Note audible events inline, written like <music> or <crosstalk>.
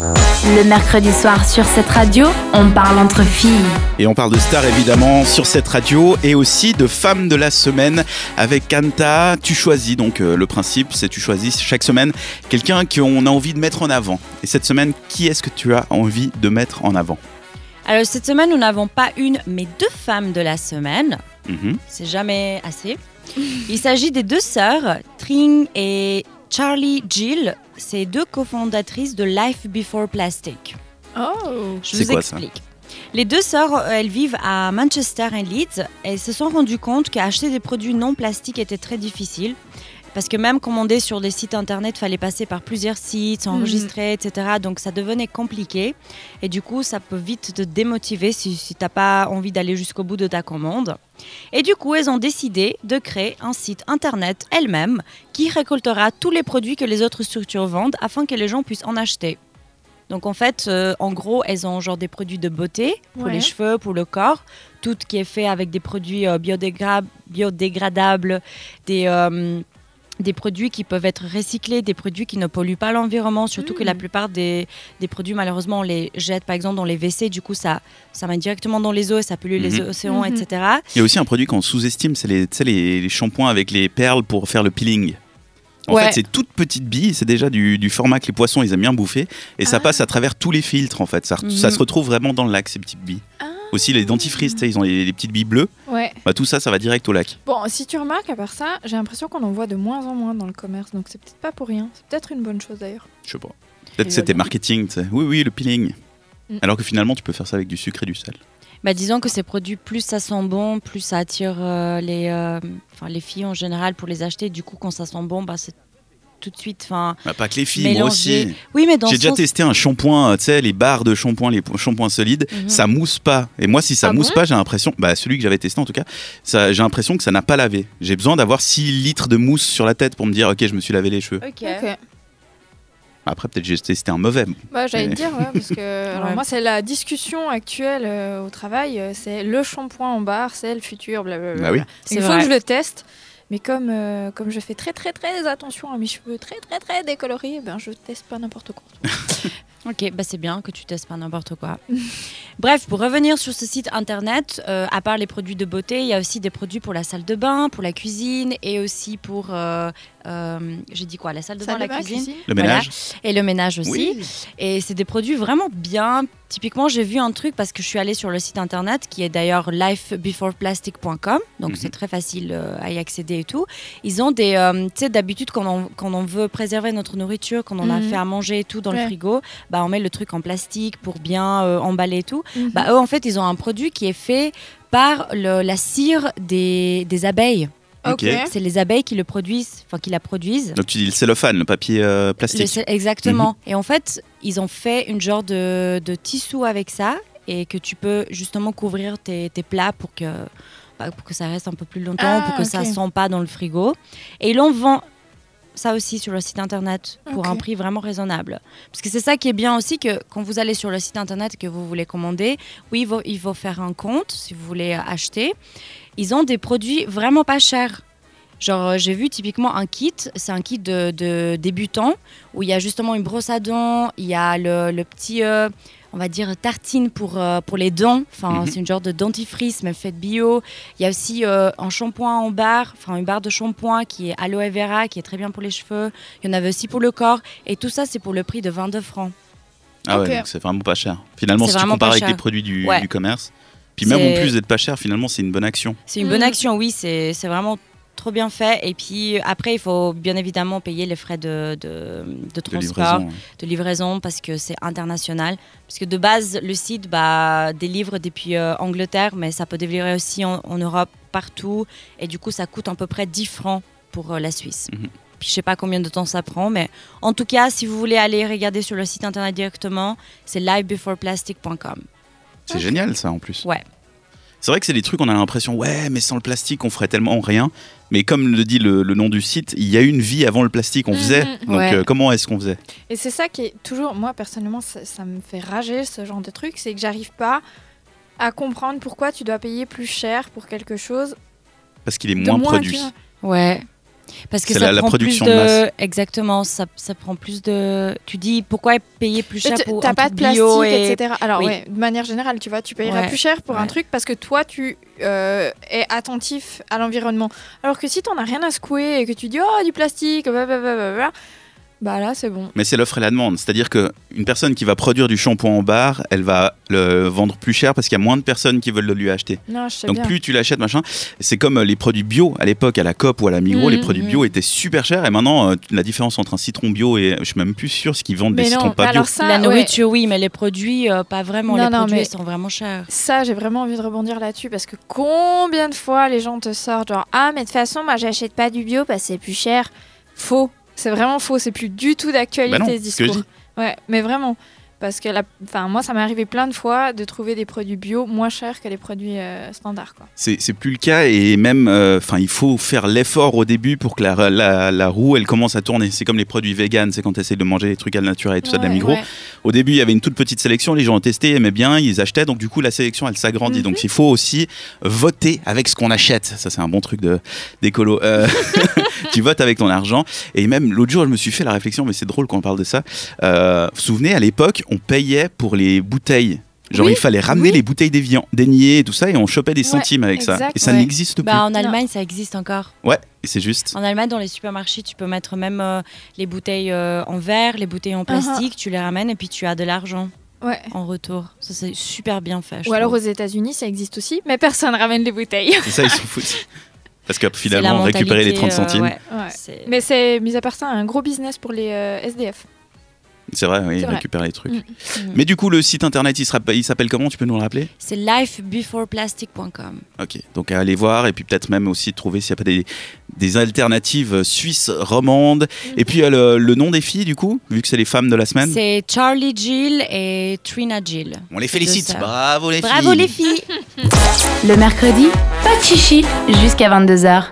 Le mercredi soir sur cette radio, on parle entre filles. Et on parle de stars évidemment sur cette radio et aussi de femmes de la semaine avec Kanta. Tu choisis donc euh, le principe, c'est tu choisis chaque semaine quelqu'un qu'on a envie de mettre en avant. Et cette semaine, qui est-ce que tu as envie de mettre en avant? Alors cette semaine, nous n'avons pas une, mais deux femmes de la semaine. Mhm. C'est jamais assez. Il s'agit des deux sœurs, Tring et Charlie Jill. C'est deux cofondatrices de Life Before Plastic. Oh Je C'est vous quoi, ça explique. Les deux sœurs, euh, elles vivent à Manchester et Leeds et elles se sont rendues compte qu'acheter des produits non plastiques était très difficile. Parce que même commander sur des sites internet, il fallait passer par plusieurs sites, s'enregistrer, etc. Donc ça devenait compliqué. Et du coup, ça peut vite te démotiver si, si tu n'as pas envie d'aller jusqu'au bout de ta commande. Et du coup, elles ont décidé de créer un site internet elles-mêmes qui récoltera tous les produits que les autres structures vendent afin que les gens puissent en acheter. Donc en fait, euh, en gros, elles ont genre des produits de beauté pour Ouais. les cheveux, pour le corps, tout qui est fait avec des produits euh, biodégra- biodégradables, des, euh, des produits qui peuvent être recyclés, des produits qui ne polluent pas l'environnement, surtout que la plupart des, des produits, malheureusement, on les jette par exemple dans les WC, du coup ça, ça va directement dans les eaux et ça pollue les Mhm. océans, Mhm. etc. Il y a aussi un produit qu'on sous-estime, c'est les, les, les shampoings avec les perles pour faire le peeling. En Ouais. fait, c'est toute petite bille, c'est déjà du, du format que les poissons ils aiment bien bouffer, et ça Ah. passe à travers tous les filtres en fait. Ça, ça se retrouve vraiment dans le lac ces petites billes. Ah. Aussi les dentifrices, tu sais, ils ont les, les petites billes bleues. Ouais. Bah, tout ça, ça va direct au lac. Bon, si tu remarques, à part ça, j'ai l'impression qu'on en voit de moins en moins dans le commerce, donc c'est peut-être pas pour rien. C'est peut-être une bonne chose d'ailleurs. Je sais pas. Peut-être Et c'était marketing, tu sais. Oui, oui, le peeling. Mm. Alors que finalement, tu peux faire ça avec du sucre et du sel. Bah, disons que ces produits, plus ça sent bon, plus ça attire euh, les, euh, enfin, les filles en général pour les acheter. Du coup, quand ça sent bon, bah, c'est tout de suite. Enfin, Bah, pas que les filles, moi Mélanger. aussi. oui, mais dans J'ai déjà sens- testé un shampoing, tu sais, les barres de shampoing, les shampoings solides, Mhm. ça mousse pas. Et moi, si ça Ah mousse bon pas, j'ai l'impression, bah celui que j'avais testé en tout cas, ça- j'ai l'impression que ça n'a pas lavé. J'ai besoin d'avoir 6 litres de mousse sur la tête pour me dire, ok, je me suis lavé les cheveux. Ok. Après, peut-être j'ai testé un mauvais. Bah, j'allais te dire, ouais, parce que <laughs> alors Ouais. moi, c'est la discussion actuelle euh, au travail, euh, c'est le shampoing en barre, c'est le futur, blablabla. Bah oui. C'est Il faut vrai. que je le teste. Mais comme, euh, comme je fais très très très attention à mes cheveux très très très décolorés, ben je teste pas n'importe quoi. <laughs> Ok, bah c'est bien que tu testes pas n'importe quoi. <laughs> Bref, pour revenir sur ce site internet, euh, à part les produits de beauté, il y a aussi des produits pour la salle de bain, pour la cuisine et aussi pour. euh, euh, J'ai dit quoi La salle de bain, la cuisine, Le Voilà. ménage et le ménage aussi. Oui. Et c'est des produits vraiment bien. Typiquement, j'ai vu un truc parce que je suis allée sur le site internet qui est d'ailleurs lifebeforeplastic.com. Donc Mhm. c'est très facile euh, à y accéder et tout. Ils ont des. euh, tu sais, d'habitude, quand on, quand on veut préserver notre nourriture, quand on a Mhm. fait à manger et tout dans le frigo, bah, on met le truc en plastique pour bien euh, emballer et tout. Mhm. Bah, eux, en fait, ils ont un produit qui est fait par le- la cire des, des abeilles. C'est les abeilles qui le produisent, enfin qui la produisent. Donc tu dis le cellophane, le papier euh, Le plastique. exactement. Et en fait, ils ont fait une genre de, de tissu avec ça et que tu peux justement couvrir tes, tes plats pour que, bah, pour que ça reste un peu plus longtemps, Ah, pour que ça ok. sent pas dans le frigo. Et ils en vendent ça aussi sur le site internet pour un prix vraiment raisonnable. Parce que c'est ça qui est bien aussi que quand vous allez sur le site internet et que vous voulez commander, oui, il faut, il faut faire un compte si vous voulez acheter. Ils ont des produits vraiment pas chers. Genre, euh, j'ai vu typiquement un kit, c'est un kit de, de débutant où il y a justement une brosse à dents, il y a le, le petit, euh, on va dire, tartine pour, euh, pour les dents. Enfin, Mhm. c'est une genre de dentifrice, mais faite bio. Il y a aussi euh, un shampoing en barre, enfin, une barre de shampoing qui est aloe vera, qui est très bien pour les cheveux. Il y en avait aussi pour le corps. Et tout ça, c'est pour le prix de 22 francs. Ah ouais, Ok. donc c'est vraiment pas cher. Finalement, C'est si tu compares avec des produits du, Ouais. du commerce, puis même en plus d'être pas cher, finalement, c'est une bonne action. C'est une bonne action, oui, c'est c'est vraiment trop bien fait. Et puis après, il faut bien évidemment payer les frais de, de, de De transport. de livraison parce que c'est international. Parce que de base, le site bah, délivre depuis euh, Angleterre, mais ça peut délivrer aussi en, en Europe, partout. Et du coup, ça coûte à peu près 10 francs pour euh, la Suisse. Mhm. Puis je sais pas combien de temps ça prend, mais en tout cas, si vous voulez aller regarder sur le site internet directement, c'est livebeforeplastic.com. C'est génial ça en plus. Ouais. C'est vrai que c'est des trucs, on a l'impression, ouais, mais sans le plastique, on ferait tellement rien. Mais comme le dit le, le nom du site, il y a une vie avant le plastique, on Mhm. faisait. Donc Ouais. euh, comment est-ce qu'on faisait? Et c'est ça qui est toujours, moi personnellement, ça, ça me fait rager ce genre de truc, c'est que j'arrive pas à comprendre pourquoi tu dois payer plus cher pour quelque chose Parce qu'il est moins moins produit. Ouais. Parce que C'est ça la- production plus de de, masse. exactement, ça, ça prend plus de. Tu dis pourquoi payer plus cher pour T'as pas de plastique, et etc. Alors, Oui. ouais, de manière générale, tu vois, tu payeras Ouais. plus cher pour un truc parce que toi, tu euh, es attentif à l'environnement. Alors que si t'en as rien à secouer et que tu dis, oh, du plastique, blablabla, bah là, c'est bon. Mais c'est l'offre et la demande. C'est-à-dire qu'une personne qui va produire du shampoing en barre, elle va le vendre plus cher parce qu'il y a moins de personnes qui veulent le lui acheter. Non, je sais Donc bien. plus tu l'achètes, machin. C'est comme euh, les produits bio à l'époque, à la COP ou à la Migros, Mhm. les produits bio étaient super chers. Et maintenant, euh, la différence entre un citron bio et. Je suis même plus sûr ce qu'ils vendent des citrons pas bio. alors ça, la ouais, nourriture, oui, mais les produits, euh, pas vraiment. Non, les non, produits mais- ils sont vraiment chers. Ça, j'ai vraiment envie de rebondir là-dessus parce que combien de fois les gens te sortent genre Ah, mais de toute façon, moi, j'achète pas du bio parce que c'est plus cher. Faux. C'est vraiment faux. C'est plus du tout d'actualité Bah non, ce discours. Ouais, mais vraiment. Parce que la... moi, ça m'est arrivé plein de fois de trouver des produits bio moins chers que les produits euh, standards. Quoi. C'est plus le cas et même, euh, il faut faire l'effort au début pour que la, la, la roue elle commence à tourner. C'est comme les produits vegan, c'est quand tu essaies de manger des trucs à la nature et tout ça de la ouais. Au début, il y avait une toute petite sélection, les gens ont testé, aimaient bien, ils achetaient, donc du coup, la sélection, elle s'agrandit. Mhm. Donc il faut aussi voter avec ce qu'on achète. Ça, c'est un bon truc de- d'écolo. Euh, <laughs> <laughs> tu votes avec ton argent. Et même l'autre jour, je me suis fait la réflexion, mais c'est drôle quand on parle de ça. Euh, vous vous souvenez, à l'époque, on payait pour les bouteilles. Genre, Oui, il fallait ramener oui. les bouteilles d'évian- d'aignées et tout ça, et on chopait des Ouais, centimes avec ça. Et ça ouais. n'existe plus. Bah, en Allemagne, ça existe encore. Ouais, et c'est juste. En Allemagne, dans les supermarchés, tu peux mettre même euh, les bouteilles euh, en verre, les bouteilles en plastique, tu les ramènes et puis tu as de l'argent Ouais. en retour. Ça, c'est super bien fait. Ou alors aux. États-Unis, ça existe aussi, mais personne ramène les bouteilles. C'est ça, ils s'en foutent. <laughs> Parce que finalement, récupérer les 30 mentalité, euh, centimes, ouais, Ouais. c'est- Mais c'est, mis à part ça, un gros business pour les euh, SDF. C'est vrai, oui, vrai. récupérer les trucs. Mm. Mm. Mais du coup, le site internet, il il s'appelle comment? Tu peux nous le rappeler? C'est lifebeforeplastic.com. Ok, donc à aller voir et puis peut-être même aussi trouver s'il n'y a pas des, des alternatives suisses, romandes. Et puis le, le nom des filles, du coup, vu que c'est les femmes de la semaine. C'est Charlie Jill et Trina Jill. On les félicite. Bravo les Bravo filles. les filles Le mercredi, pas de chichi jusqu'à 22h.